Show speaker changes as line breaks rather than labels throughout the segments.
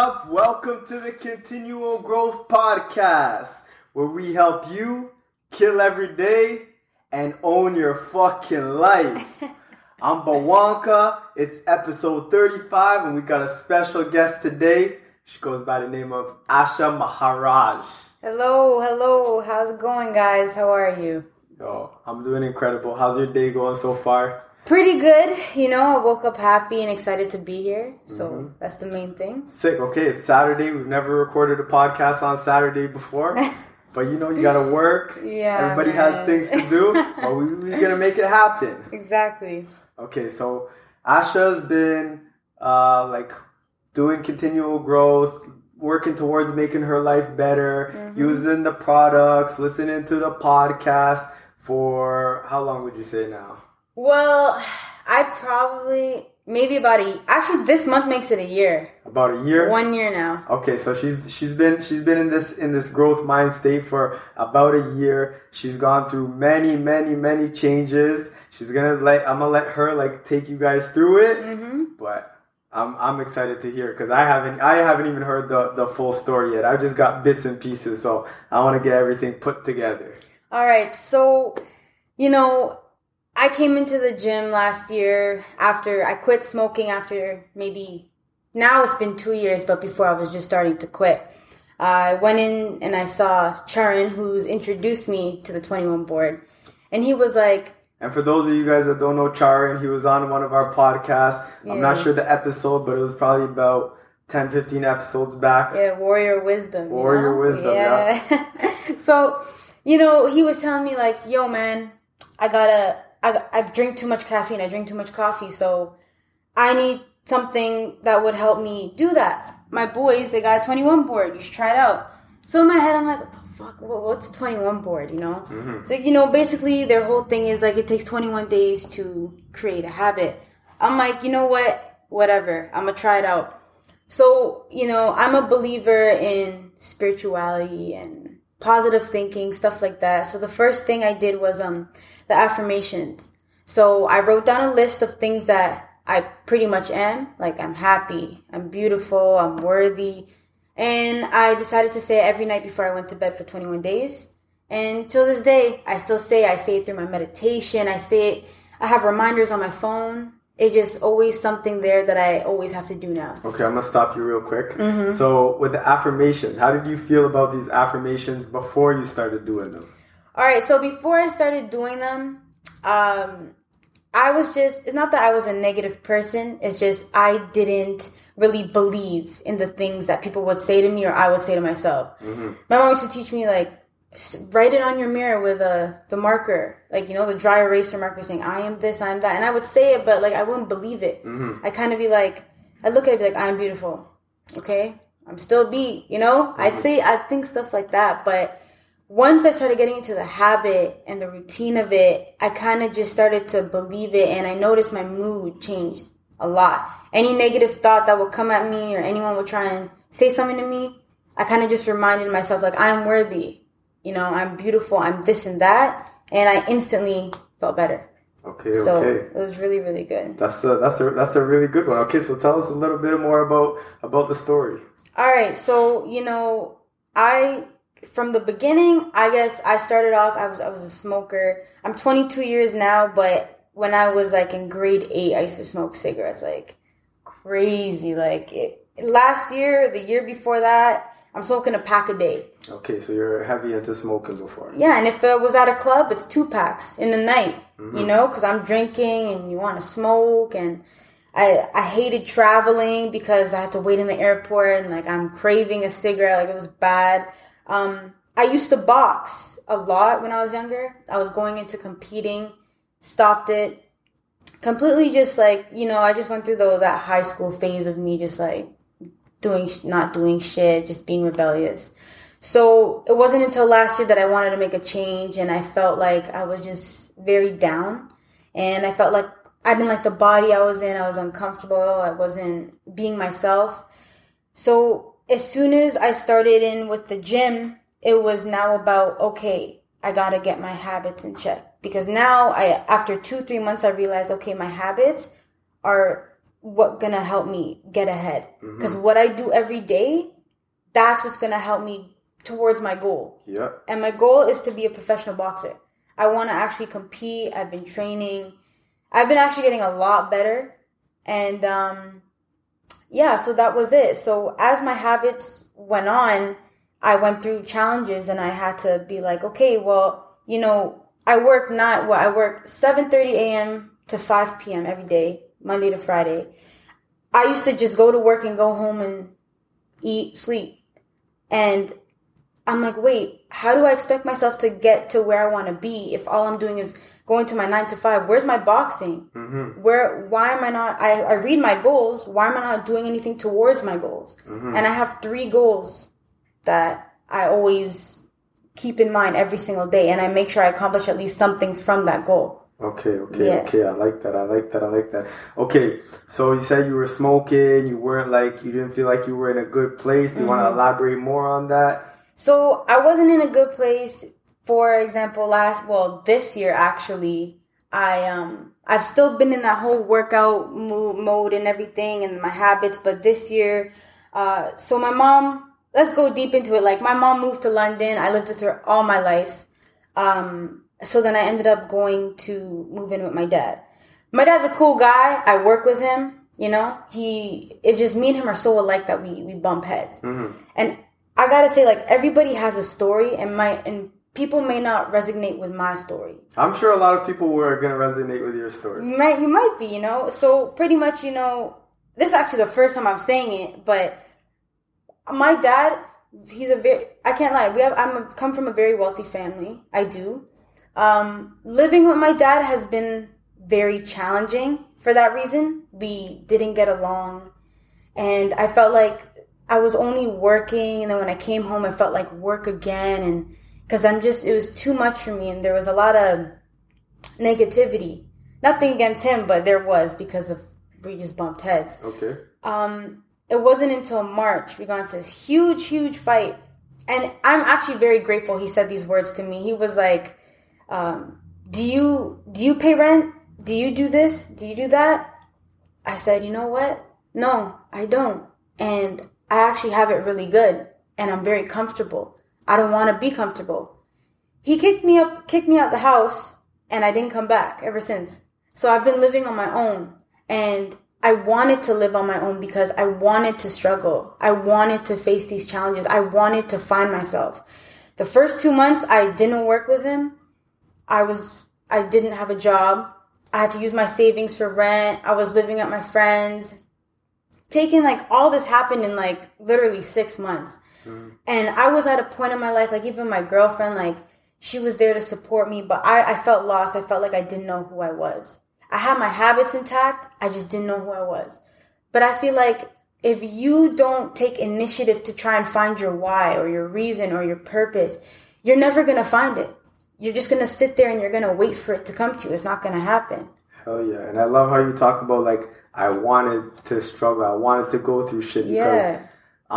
What up? What up? Welcome to the Continual Growth Podcast, where we help you kill every day and own your fucking life. I'm Bwanka. It's episode 35, and we got a special guest today. She goes by the name of Asha Maharaj.
Hello, hello. How's it going, guys? How are you?
Yo, I'm doing incredible. How's your day going so far?
Pretty good. You know, I woke up happy and excited to be here. So that's the main thing.
Sick. Okay, it's Saturday. We've never recorded a podcast on Saturday before. But you know, you gotta work.
Yeah,
Everybody has things to do. but we, we're gonna make it happen.
Exactly.
Okay, so Asha's been uh, like doing continual growth, working towards making her life better,
Mm-hmm.
using the products, listening to the podcast for how long would you say now?
Well, I probably maybe about a actually this month makes it a year.
About a year.
One year now.
Okay, so she's she's been she's been in this in this growth mind state for about a year. She's gone through many many many changes. She's gonna let I'm gonna let her like take you guys through it.
Mm-hmm.
But I'm I'm excited to hear because I haven't I haven't even heard the the full story yet. I just got bits and pieces, so I want to get everything put together.
All right. So, you know, I came into the gym last year after I quit smoking after maybe now it's been two years, but before I was just starting to quit. I went in and I saw Charan, who's introduced me to the 21 board. And he was like,
And for those of you guys that don't know Charan, he was on one of our podcasts. I'm not sure the episode, but it was probably about 10, 15 episodes back.
yeah, warrior wisdom.
Warrior
know?
wisdom,
yeah. so, you know, he was telling me like, "Yo, man, I gotta, I, I drink too much caffeine. I drink too much coffee, so I need something that would help me do that." My boys, they got a 21 board. You should try it out. So in my head, I'm like, "What the fuck? What's a 21 board?" You know? So you know, basically, their whole thing is like it takes 21 days to create a habit. I'm like, you know what? Whatever. I'm gonna try it out. So, you know, I'm a believer in spirituality and positive thinking, stuff like that. So the first thing I did was um the affirmations. So I wrote down a list of things that I pretty much am. Like I'm happy, I'm beautiful, I'm worthy. And I decided to say it every night before I went to bed for 21 days. And till this day, I still say I say it through my meditation. I say it I have reminders on my phone. It's just always something there that I always have to do now.
Okay, I'm gonna stop you real quick.
Mm-hmm.
So, with the affirmations, how did you feel about these affirmations before you started doing them?
All right, so before I started doing them, um, I was just, it's not that I was a negative person, it's just I didn't really believe in the things that people would say to me or I would say to myself. Mm-hmm. My mom used to teach me, like, write it on your mirror with a, the marker, like, you know, the dry eraser marker saying, I am this, I am that. And I would say it, but, like, I wouldn't believe it. Mm-hmm. I kind of be like, I'd look at it and be like, I'm beautiful. Okay? I'm still beat, you know? I'd mm-hmm. say, I'd think stuff like that, but once I started getting into the habit and the routine of it, I kind of just started to believe it and I noticed my mood changed a lot. Any negative thought that would come at me or anyone would try and say something to me, I kind of just reminded myself, like, I'm worthy. You know, I'm beautiful, I'm this and that. And I instantly felt better.
Okay,
So
okay.
it was really, really good.
That's a that's a that's a really good one. Okay, so tell us a little bit more about about the story.
All right, so you know, I from the beginning, I guess I started off. I was I was a smoker. I'm 22 years now, but when I was like in grade eight, I used to smoke cigarettes like crazy. Like it, last year, the year before that, I'm smoking a pack a day.
Okay, so you're heavy into smoking before.
Yeah, and if I was at a club, it's two packs in the night. Mm-hmm. You know, because I'm drinking and you want to smoke, and I I hated traveling because I had to wait in the airport and like I'm craving a cigarette. Like it was bad. Um, I used to box a lot when I was younger. I was going into competing, stopped it completely. Just like you know, I just went through the, that high school phase of me just like doing not doing shit, just being rebellious. So it wasn't until last year that I wanted to make a change, and I felt like I was just very down, and I felt like I didn't like the body I was in. I was uncomfortable. I wasn't being myself. So as soon as I started in with the gym, it was now about okay, I gotta get my habits in check because now I after two three months I realized okay my habits are what gonna help me get ahead. Because what I do every day, that's what's gonna help me towards my goal.
Yep.
And my goal is to be a professional boxer. I want to actually compete. I've been training. I've been actually getting a lot better. And um, yeah, so that was it. So as my habits went on, I went through challenges and I had to be like, okay, well, you know, I work not well, I work 7:30 a.m. to 5 p.m. every day, Monday to Friday. I used to just go to work and go home and eat, sleep. And I'm like, wait, how do I expect myself to get to where I want to be if all I'm doing is going to my nine to five? Where's my boxing?
Mm-hmm.
Where? Why am I not? I, I read my goals. Why am I not doing anything towards my goals?
Mm-hmm.
And I have three goals that I always keep in mind every single day, and I make sure I accomplish at least something from that goal.
Okay, okay,
Yeah.
okay. I like that. I like that. I like that. Okay, so you said you were smoking. You weren't like you didn't feel like you were in a good place. Do you want to
Mm-hmm.
elaborate more on that?
So I wasn't in a good place. For example, last well this year actually, I um I've still been in that whole workout mo- mode and everything and my habits, but this year, uh, so my mom. Let's go deep into it. Like my mom moved to London. I lived with her all my life. Um, so then I ended up going to move in with my dad. My dad's a cool guy. I work with him. You know, he it's just me and him are so alike that we we bump heads. And I gotta say, like everybody has a story, and my and people may not resonate with my story.
I'm sure a lot of people were gonna resonate with your story.
You might you might be, you know. So pretty much, you know, this is actually the first time I'm saying it, but my dad, he's a very I can't lie. We have I'm a, come from a very wealthy family. I do. Um, living with my dad has been very challenging for that reason. We didn't get along, and I felt like I was only working, and then when I came home, I felt like work again, and because I'm just it was too much for me, and there was a lot of negativity. Nothing against him, but there was because of we just bumped heads
Okay.
um, it wasn't until March we got into this huge, huge fight. And I'm actually very grateful he said these words to me. He was like, um, do you do you pay rent? Do you do this? Do you do that? I said, you know what? No, I don't. And I actually have it really good and I'm very comfortable. I don't want to be comfortable. He kicked me up kicked me out the house and I didn't come back ever since. So I've been living on my own and I wanted to live on my own because I wanted to struggle. I wanted to face these challenges. I wanted to find myself. The first 2 months I didn't work with him. I was I didn't have a job. I had to use my savings for rent. I was living at my friends. Taking like all this happened in like literally 6 months. Mm-hmm. And I was at a point in my life like even my girlfriend like she was there to support me, but I, I felt lost. I felt like I didn't know who I was. I had my habits intact. I just didn't know who I was. But I feel like if you don't take initiative to try and find your why or your reason or your purpose, you're never going to find it. You're just going to sit there and you're going to wait for it to come to you. It's not going to happen.
Hell yeah. And I love how you talk about like I wanted to struggle. I wanted to go through shit because
Yeah.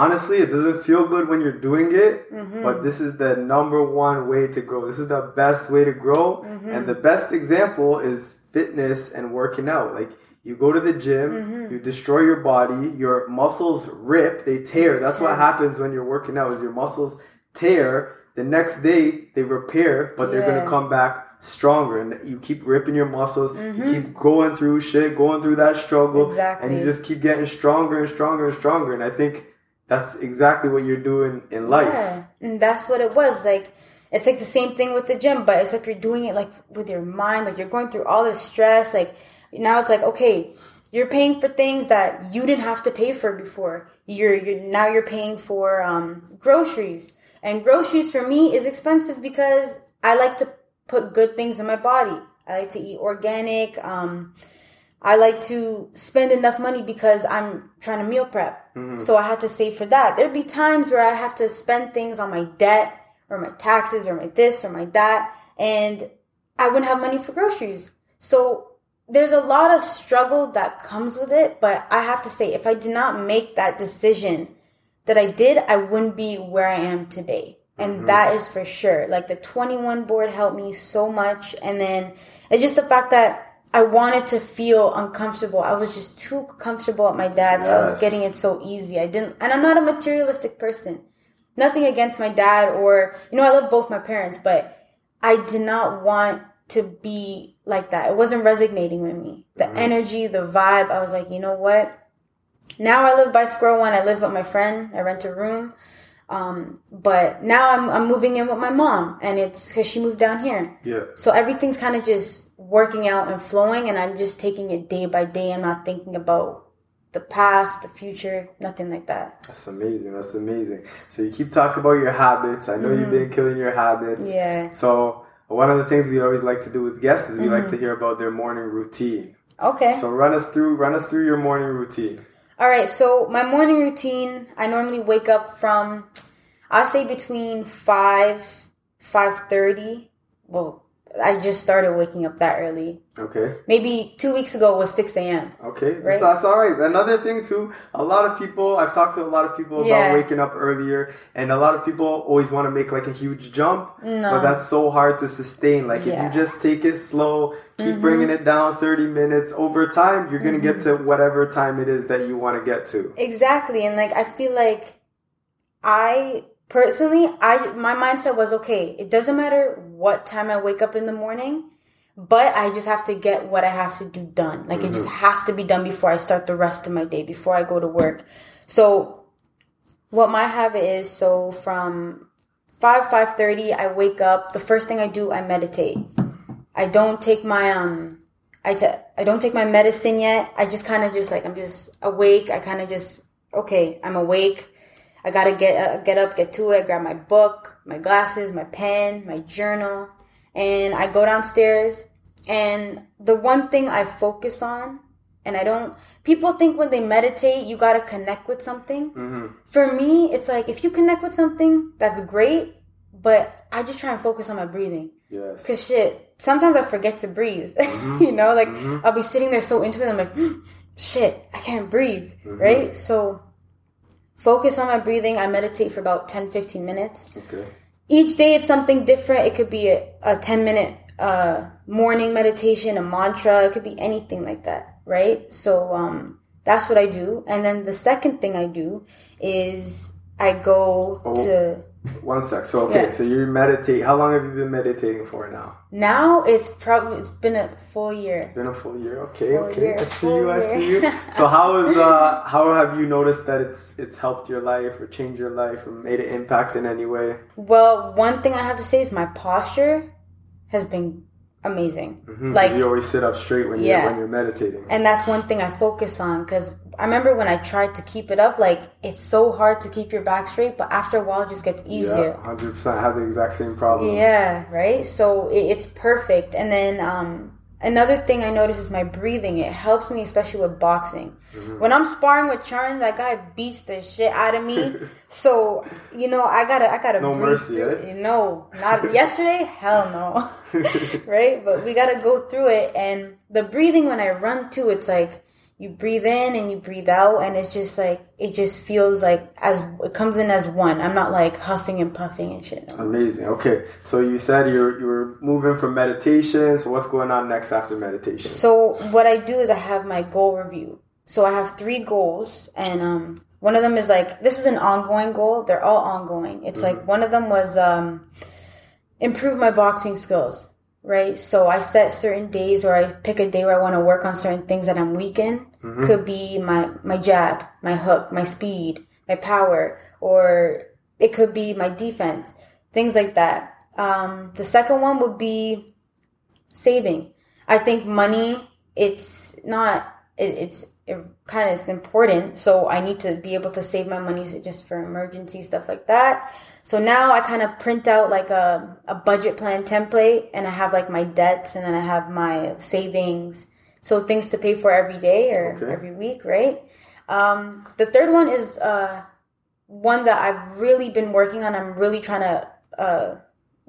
honestly, it doesn't feel good when you're doing it,
Mm-hmm.
but this is the number one way to grow. This is the best way to grow.
Mm-hmm.
And the best example is fitness and working out. Like you go to the gym,
Mm-hmm.
you destroy your body, your muscles rip, they tear. That's what happens when you're working out is your muscles tear. The next day they repair, but they're gonna come back stronger and you keep ripping your muscles, you keep going through shit, going through that struggle, and
Mm-hmm.
You just keep getting stronger and stronger and stronger. And I think that's exactly what you're doing in life.
Yeah, and that's what it was. Like it's like the same thing with the gym, but it's like you're doing it like with your mind. Like you're going through all this stress. Like now it's like okay, you're paying for things that you didn't have to pay for before. You're you're now you're paying for um, groceries, and groceries for me is expensive because I like to put good things in my body. I like to eat organic. Um, I like to spend enough money because I'm trying to meal prep. So I had to save for that. There'd be times where I have to spend things on my debt or my taxes or my this or my that, and I wouldn't have money for groceries. So there's a lot of struggle that comes with it, but I have to say, if I did not make that decision that I did, I wouldn't be where I am today. And mm-hmm. that is for sure. Like the 21 board helped me so much. And then it's just the fact that I wanted to feel uncomfortable. I was just too comfortable at my dad's. I was getting it so easy. I didn't, and I'm not a materialistic person. Nothing against my dad or, you know, I love both my parents, but I did not want to be like that. It wasn't resonating with me. The mm-hmm. energy, the vibe, I was like, you know what? Now I live by Square One. I live with my friend. I rent a room. Um, but now I'm, I'm moving in with my mom and it's because she moved down here.
Yeah.
So everything's kind of just working out and flowing, and I'm just taking it day by day. I'm not thinking about the past, the future, nothing like that.
That's amazing. That's amazing. So you keep talking about your habits. I know you've been killing your habits.
Mm-hmm. Yeah.
So one of the things we always like to do with guests is we
Mm-hmm.
like to hear about their morning routine.
Okay.
So run us through run us through your morning routine.
All right. So my morning routine, I normally wake up from, I'd say between five, five thirty. Well, I just started waking up that early.
Okay.
Maybe two weeks ago was six a.m.
Okay,
Right.
so that's all right. Another thing too, a lot of people I've talked to a lot of people about waking up earlier, and a lot of people always want to make like a huge jump,
No.
but that's so hard to sustain. Like
Yeah. Mm-hmm.
if you just take it slow, keep bringing it down thirty minutes over time, you're gonna get to whatever time it is that you want to get to.
Exactly. And like I feel like I personally I my mindset was okay, it doesn't matter what time I wake up in the morning, but I just have to get what I have to do done. Like it just has to be done before I start the rest of my day, before I go to work. So what my habit is, so from 5 5:30 I wake up, the first thing I do I meditate. I don't take my um I t- I don't take my medicine yet. I just kind of just like I'm just awake. I kind of just okay. I'm awake. I gotta get uh, get up, get to it. Grab my book, my glasses, my pen, my journal, and I go downstairs. And the one thing I focus on, and I don't. People think when they meditate, you gotta connect with something. Mm-hmm. For me, it's like if you connect with something, that's great. But I just try and focus on my breathing.
Yes.
Cause shit, sometimes I forget to breathe. Mm-hmm. you know, like mm-hmm. I'll be sitting there so into it, I'm like, shit, I can't breathe, right? So focus on my breathing. I meditate for about 10, 15 minutes.
Okay.
Each day it's something different. It could be a, a 10 minute uh, morning meditation, a mantra. It could be anything like that, right? So um, that's what I do. And then the second thing I do is I go to
One sec. So okay,
Yeah.
so you meditate. How long have you been meditating for now?
now. It's probably it's been a full year.
Been a full year. Okay,
Full
okay.
year,
I see you. I see you. So how is uh how have you noticed that it's it's helped your life or changed your life or made an impact in any way?
Well, one thing I have to say is my posture has been amazing.
Mhm, 'cause
Like,
you always sit up straight when
Yeah.
you're when you're meditating.
and that's one thing I focus on because I remember when I tried to keep it up, like it's so hard to keep your back straight, but after a while it just gets easier.
hundred percent. Have the exact same problem.
Yeah, right. So it, it's perfect. And then um, another thing I notice is my breathing. It helps me, especially with boxing.
Mm-hmm.
When I'm sparring with Charan, that guy beats the shit out of me. so you know, I gotta, I gotta
No
breathe
mercy,
through
eh?
it. No, not yesterday. Hell no. right, but we gotta go through it. And the breathing when I run too, it's like. You breathe in and you breathe out, and it's just like it just feels like as it comes in as one. I'm not like huffing and puffing and shit. No.
Amazing. Okay, so you said you're you were moving from meditation. So what's going on next after meditation?
So what I do is I have my goal review. So I have three goals, and um, one of them is like this is an ongoing goal. They're all ongoing. It's like one of them was um, improve my boxing skills. Right. So I set certain days, or I pick a day where I want to work on certain things that I'm weak in. Could be my my jab, my hook, my speed, my power, or it could be my defense, things like that. Um, the second one would be saving. I think money, it's not, it, it's it kind of, it's important. So I need to be able to save my money just for emergency stuff like that. So now I kind of print out like a, a budget plan template and I have like my debts and then I have my savings. So things to pay for every day or
Okay.
every week, right? Um, the third one is, uh, one that I've really been working on. I'm really trying to, uh,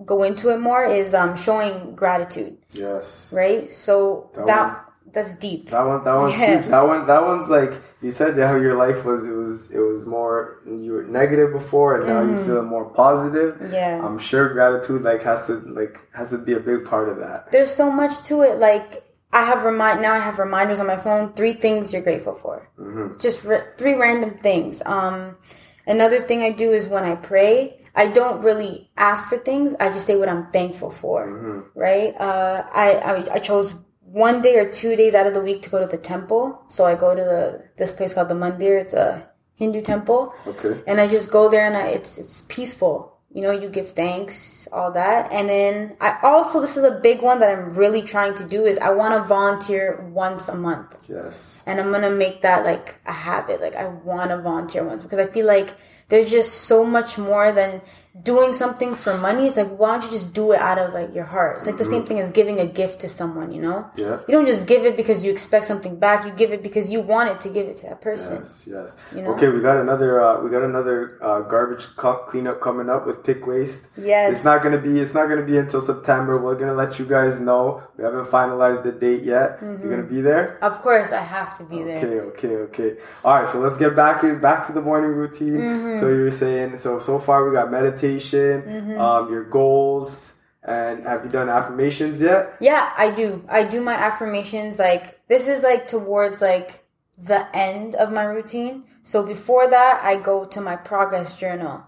go into it more is um showing gratitude
yes.
right so
That
that, that's deep
That one, that one's
Yeah.
huge. That one, that one's like you said how your life was. It was, it was more you were negative before, and now
Mm-hmm.
you feel more positive.
yeah
I'm sure gratitude like has to like has to be a big part of that.
there's so much to it like I have remind now I have reminders on my phone. Three things you're grateful for.
Mm-hmm.
Just re- three random things. Um, another thing I do is when I pray, I don't really ask for things. I just say what I'm thankful for.
Mm-hmm.
Right? Uh, I, I I chose one day or two days out of the week to go to the temple. So I go to the this place called the Mandir. It's a Hindu temple,
Okay.
and I just go there and I, it's it's peaceful. You know, you give thanks, all that, and then I also this is a big one that I'm really trying to do is I want to volunteer once a month,
Yes.
and I'm gonna make that like a habit. Like I want to volunteer once because I feel like there's just so much more than doing something for money. It's like why don't you just do it out of like your heart? It's like the same thing as giving a gift to someone. You know,
Yeah.
you don't just give it because you expect something back. You give it because you want it to give it to that person.
Yes, yes.
You know?
Okay, we got another uh, we got another uh, garbage cleanup coming up with pick waste.
Yes.
It's not gonna be it's not gonna be until September. We're gonna let you guys know. We haven't finalized the date yet.
Mm-hmm.
You're gonna be there.
Of course, I have to be there.
Okay, okay, okay. All right, so let's get back in, back to the morning routine.
Mm-hmm.
So you were saying so so far we got meditation,
Mm-hmm.
um, your goals, and have you done affirmations yet?
Yeah, I do. I do my affirmations like this is like towards like the end of my routine. So before that, I go to my progress journal.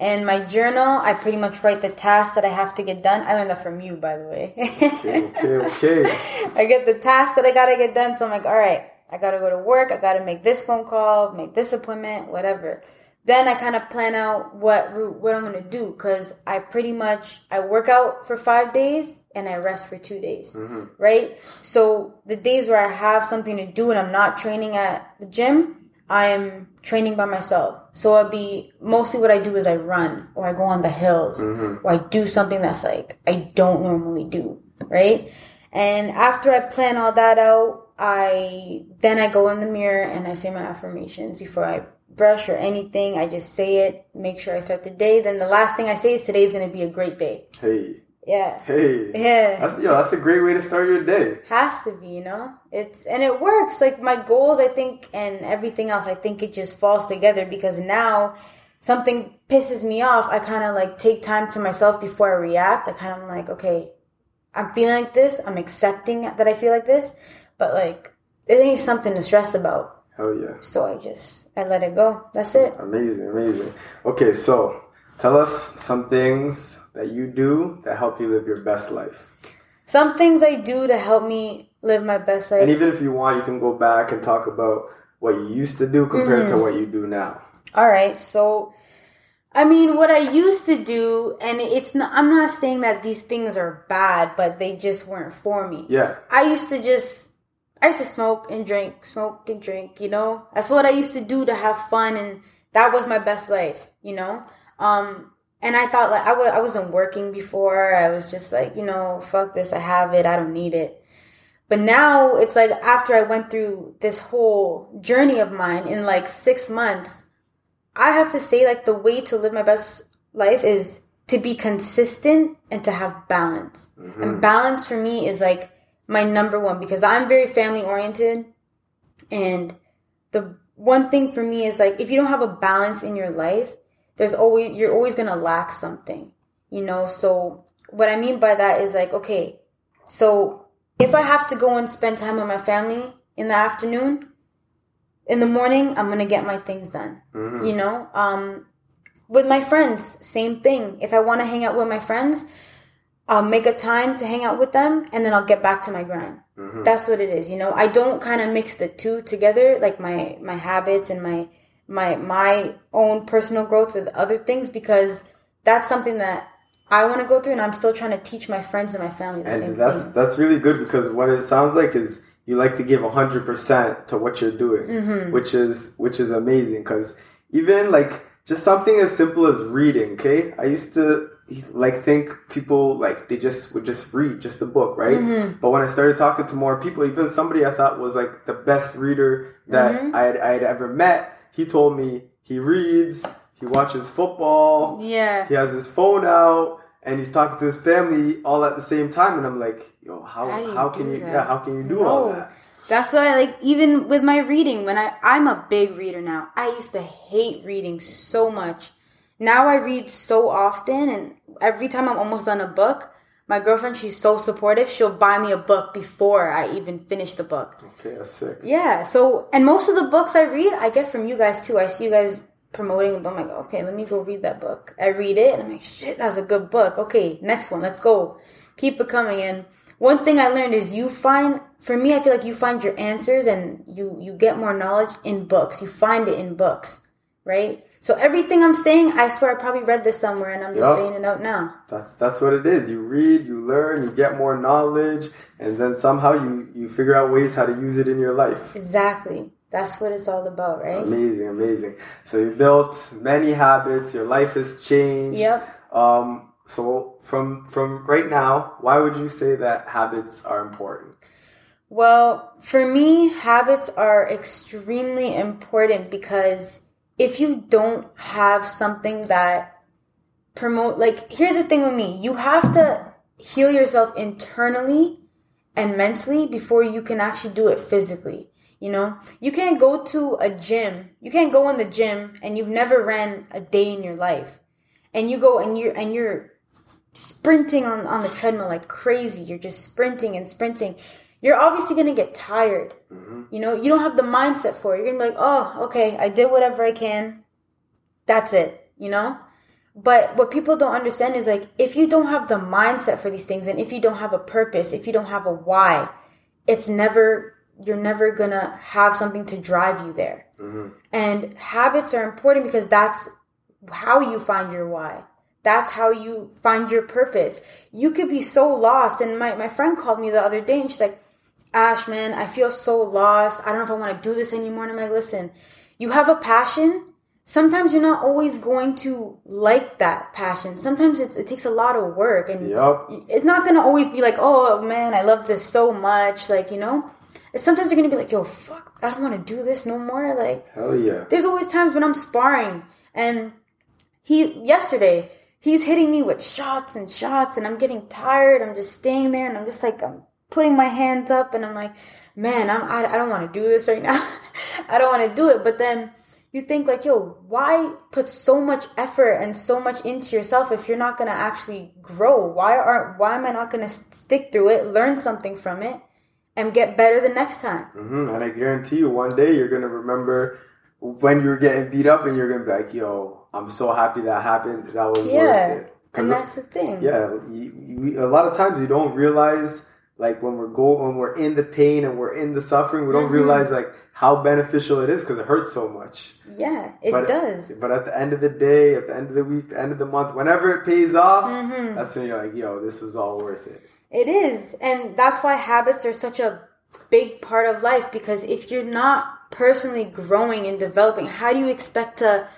And my journal, I pretty much write the tasks that I have to get done. I learned that from you, by the way.
Okay, okay, okay.
I get the tasks that I gotta get done. So I'm like, all right, I gotta go to work. I gotta make this phone call, make this appointment, whatever. Then I kind of plan out what route, what I'm gonna do, cause I pretty much I work out for five days and I rest for two days, mm-hmm. right? So the days where I have something to do and I'm not training at the gym, I am training by myself. So I'll be mostly what I do is I run or I go on the hills mm-hmm. or I do something that's like I don't normally do, right? And after I plan all that out, I then I go in the mirror and I say my affirmations before I brush or anything. I just say it, make sure I start the day. Then the last thing I say is today's gonna be a great day.
Hey,
Yeah.
hey.
Yeah.
That's yo, that's a great way to start your day.
has to be, you know? It's and it works. Like my goals, I think, and everything else, I think it just falls together because now something pisses me off, I kind of like take time to myself before I react. I kind of like, okay, I'm feeling like this. I'm accepting that I feel like this, but like it ain't something to stress about.
Hell yeah.
So I just I let it go. That's it.
Amazing, amazing. Okay, so tell us some things that you do that help you live your best life.
Some things I do to help me live my best life.
And even if you want, you can go back and talk about what you used to do compared
Mm-hmm.
to what you do now.
All right, so I mean, what I used to do, and it's not, I'm not saying that these things are bad, but they just weren't for me.
Yeah.
I used to just, I used to smoke and drink, smoke and drink, you know? That's what I used to do to have fun, and that was my best life, you know? Um, and I thought, like, I w- I wasn't working before. I was just like, you know, fuck this, I have it, I don't need it. But now it's like after I went through this whole journey of mine in like six months, I have to say like the way to live my best life is to be consistent and to have balance. And balance for me is like my number one because I'm very family oriented and the one thing for me is like if you don't have a balance in your life, there's always you're always going to lack something. You know, so what I mean by that is like okay, so if I have to go and spend time with my family in the afternoon, in the morning, I'm gonna get my things done. You know, um, with my friends, same thing. If I want to hang out with my friends, I'll make a time to hang out with them, and then I'll get back to my grind. That's what it is. You know, I don't kind of mix the two together, like my my habits and my my my own personal growth with other things, because that's something that I want to go through, and I'm still trying to teach my friends and my family the same
And that's
thing.
that's really good because what it sounds like is you like to give 100% to what you're doing,
Mm-hmm.
which is which is amazing cuz even like just something as simple as reading, okay? I used to like think people like they just would just read just the book, right?
Mm-hmm.
But when I started talking to more people, even somebody I thought was like the best reader that
Mm-hmm.
I had, I had ever met, he told me he reads, he watches football,
Yeah.
he has his phone out and he's talking to his family all at the same time and i'm like yo how
How
how, can you yeah how can you do all that
That's why, like, even with my reading, when I I'm a big reader now. I used to hate reading so much. Now I read so often, and every time I'm almost done a book, My girlfriend, she's so supportive. She'll buy me a book before I even finish the book.
Okay, that's sick.
Yeah. So, and most of the books I read, I get from you guys too. I see you guys promoting them. I'm like, okay, let me go read that book. I read it and I'm like, shit, that's a good book. Okay, next one, let's go. Keep it coming. And one thing I learned is you find, for me, I feel like you find your answers and you, you get more knowledge in books. You find it in books, right? So everything I'm saying, I swear I probably read this somewhere and I'm just
Yup.
saying it out now.
That's that's what it is. You read, you learn, you get more knowledge, and then somehow you you figure out ways how to use it in your life.
Exactly. That's what it's all about, right?
Amazing, amazing. So you built many habits. Your life has changed.
Yep.
Um. So from from right now, why would you say that habits are important?
Well, for me, habits are extremely important because if you don't have something that promote like here's the thing with me, you have to heal yourself internally and mentally before you can actually do it physically. You know, you can't go to a gym. You can't go in the gym and you've never ran a day in your life. And you go and you're and you're sprinting on, on the treadmill like crazy. You're just sprinting and sprinting. You're obviously gonna get tired. Mm-hmm. You know, you don't have the mindset for it. You're gonna be like, oh, okay, I did whatever I can. That's it, you know? But what people don't understand is like, if you don't have the mindset for these things and if you don't have a purpose, if you don't have a why, it's never, you're never gonna have something to drive you there. Mm-hmm. And habits are important because that's how you find your why. That's how you find your purpose. You could be so lost. And my, my friend called me the other day and she's like, Ash, man, I feel so lost. I don't know if I want to do this anymore. And I'm like, listen, you have a passion. Sometimes you're not always going to like that passion. Sometimes it's, it takes a lot of work and
Yup.
it's not going to always be like, oh man, I love this so much. Like, you know, sometimes you're going to be like, yo, fuck, I don't want to do this no more. Like,
Hell yeah.
there's always times when I'm sparring and he yesterday he's hitting me with shots and shots and I'm getting tired. I'm just staying there and I'm just like I'm putting my hands up and I'm like, man, I'm I, I don't want to do this right now. I don't want to do it. But then you think like, yo, why put so much effort and so much into yourself if you're not gonna actually grow? Why aren't why am I not gonna stick through it, learn something from it, and get better the next time?
hmm And I guarantee you, one day you're gonna remember when you were getting beat up, and you're gonna be like, "Yo, I'm so happy that happened. That was
Yeah,
worth it."
and that's the thing.
yeah, you, you, a lot of times you don't realize like when we're go when we're in the pain and we're in the suffering, we don't
Mm-hmm.
realize like how beneficial it is because it hurts so much.
Yeah, it
but,
does.
But at the end of the day, at the end of the week, the end of the month, whenever it pays off,
Mm-hmm.
that's when you're like, "Yo, this is all worth it."
It is. And that's why habits are such a big part of life because if you're not personally growing and developing, how do you expect to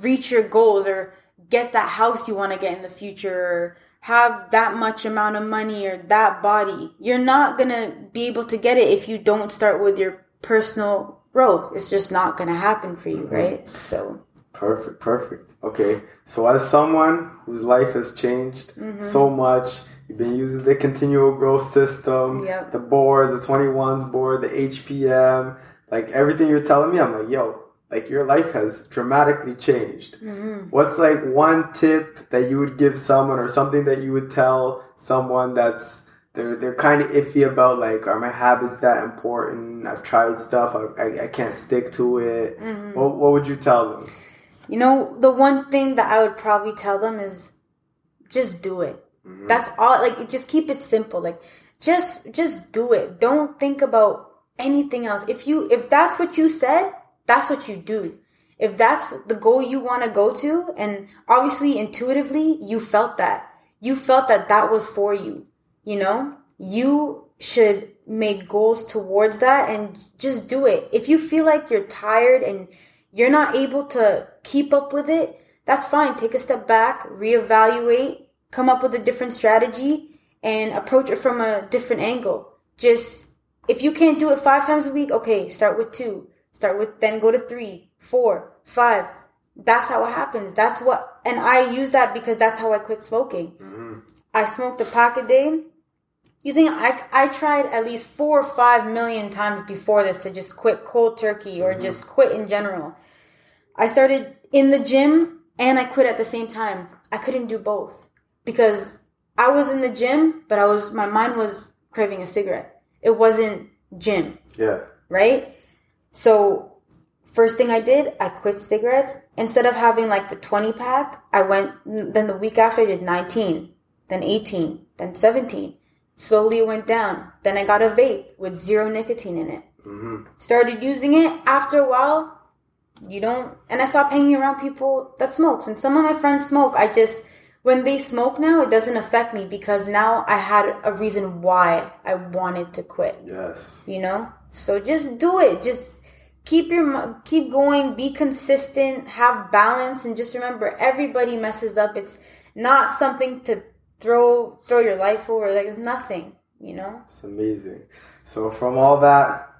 reach your goals or get that house you want to get in the future or have that much amount of money or that body? You're not going to be able to get it if you don't start with your personal growth. It's just not going to happen for you, right? So,
Perfect, perfect. Okay, so as someone whose life has changed
Mm-hmm.
so much, you've been using the continual growth system,
Yep.
the boards, the 21s board, the HPM, like everything you're telling me, I'm like, yo, like your life has dramatically changed.
Mm-hmm.
What's like one tip that you would give someone or something that you would tell someone that's they're they're kind of iffy about like are my habits that important? I've tried stuff, I, I, I can't stick to it.
Mm-hmm.
What, what would you tell them?
You know, the one thing that I would probably tell them is just do it. That's all like just keep it simple. Like just just do it. Don't think about anything else. If you if that's what you said, that's what you do. If that's the goal you want to go to and obviously intuitively you felt that. You felt that that was for you. You know? You should make goals towards that and just do it. If you feel like you're tired and you're not able to keep up with it, that's fine. Take a step back, reevaluate, come up with a different strategy, and approach it from a different angle. Just if you can't do it five times a week, okay, start with two. Start with then go to three, four, five. That's how it happens. That's what, and I use that because that's how I quit smoking. Mm-hmm. I smoked a pack a day. You think I, I tried at least four or five million times before this to just quit cold turkey or mm-hmm. just quit in general. I started in the gym and I quit at the same time. I couldn't do both because I was in the gym, but I was my mind was craving a cigarette. It wasn't gym,
Yeah.
right? So first thing I did, I quit cigarettes. Instead of having like the 20 pack, I went then the week after I did 19, then 18, then 17. Slowly it went down. Then I got a vape with zero nicotine in it.
hmm
Started using it. After a while, you don't and I stopped hanging around people that smokes. And some of my friends smoke. I just when they smoke now, it doesn't affect me because now I had a reason why I wanted to quit
Yes.
you know so just do it just keep your keep going be consistent have balance and just remember everybody messes up it's not something to throw throw your life over like it's nothing you know
It's amazing. So from all that,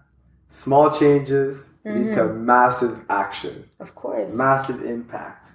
small changes lead to
Mm-hmm.
massive action,
of course
massive impact.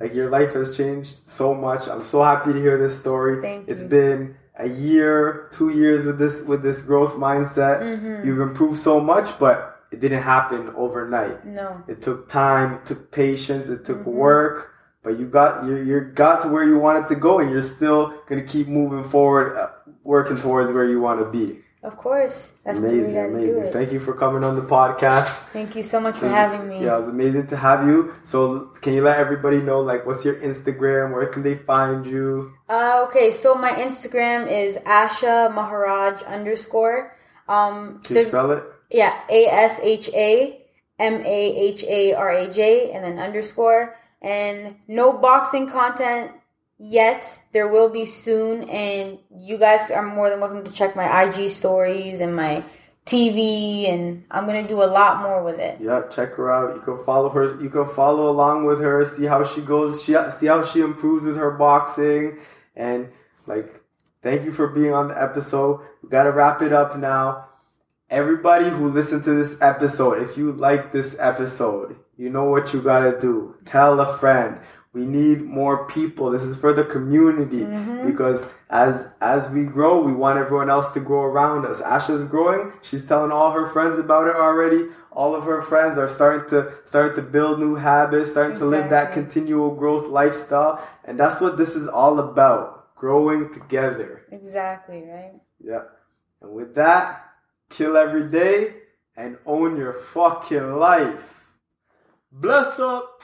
Like your life has changed so much. I'm so happy to hear this story.
Thank
It's
you.
been a year, two years with this with this growth mindset.
Mm-hmm.
You've improved so much, but it didn't happen overnight.
no
It took time, it took patience, it took
Mm-hmm.
work, but you got you you got to where you wanted to go, and you're still gonna keep moving forward, uh, working towards where you want to be.
of course that's
Amazing, amazing. Thank you for coming on the podcast.
thank you so much for having me
Yeah, it was amazing to have you. So, can you let everybody know, like, what's your Instagram? Where can they find you?
Uh, okay, so my Instagram is Asha Maharaj underscore. Um,
Can you spell it?
Yeah, A S H A M A H A R A J and then underscore. And no boxing content yet. There will be soon. And you guys are more than welcome to check my IG stories and my TV. And I'm going to do a lot more with it.
Yeah, check her out. You can follow her. You can follow along with her. See how she goes. She see how she improves with her boxing. And like, thank you for being on the episode. We gotta wrap it up now. Everybody who listened to this episode, if you like this episode, you know what you gotta do. Tell a friend. We need more people. This is for the community mm-hmm. because as as we grow, we want everyone else to grow around us. Asha's growing. She's telling all her friends about it already. All of her friends are starting to start to build new habits, starting to live that continual growth lifestyle, and that's what this is all about. Growing together.
Exactly, right?
Yeah. And with that, kill every day and own your fucking life. Bless up.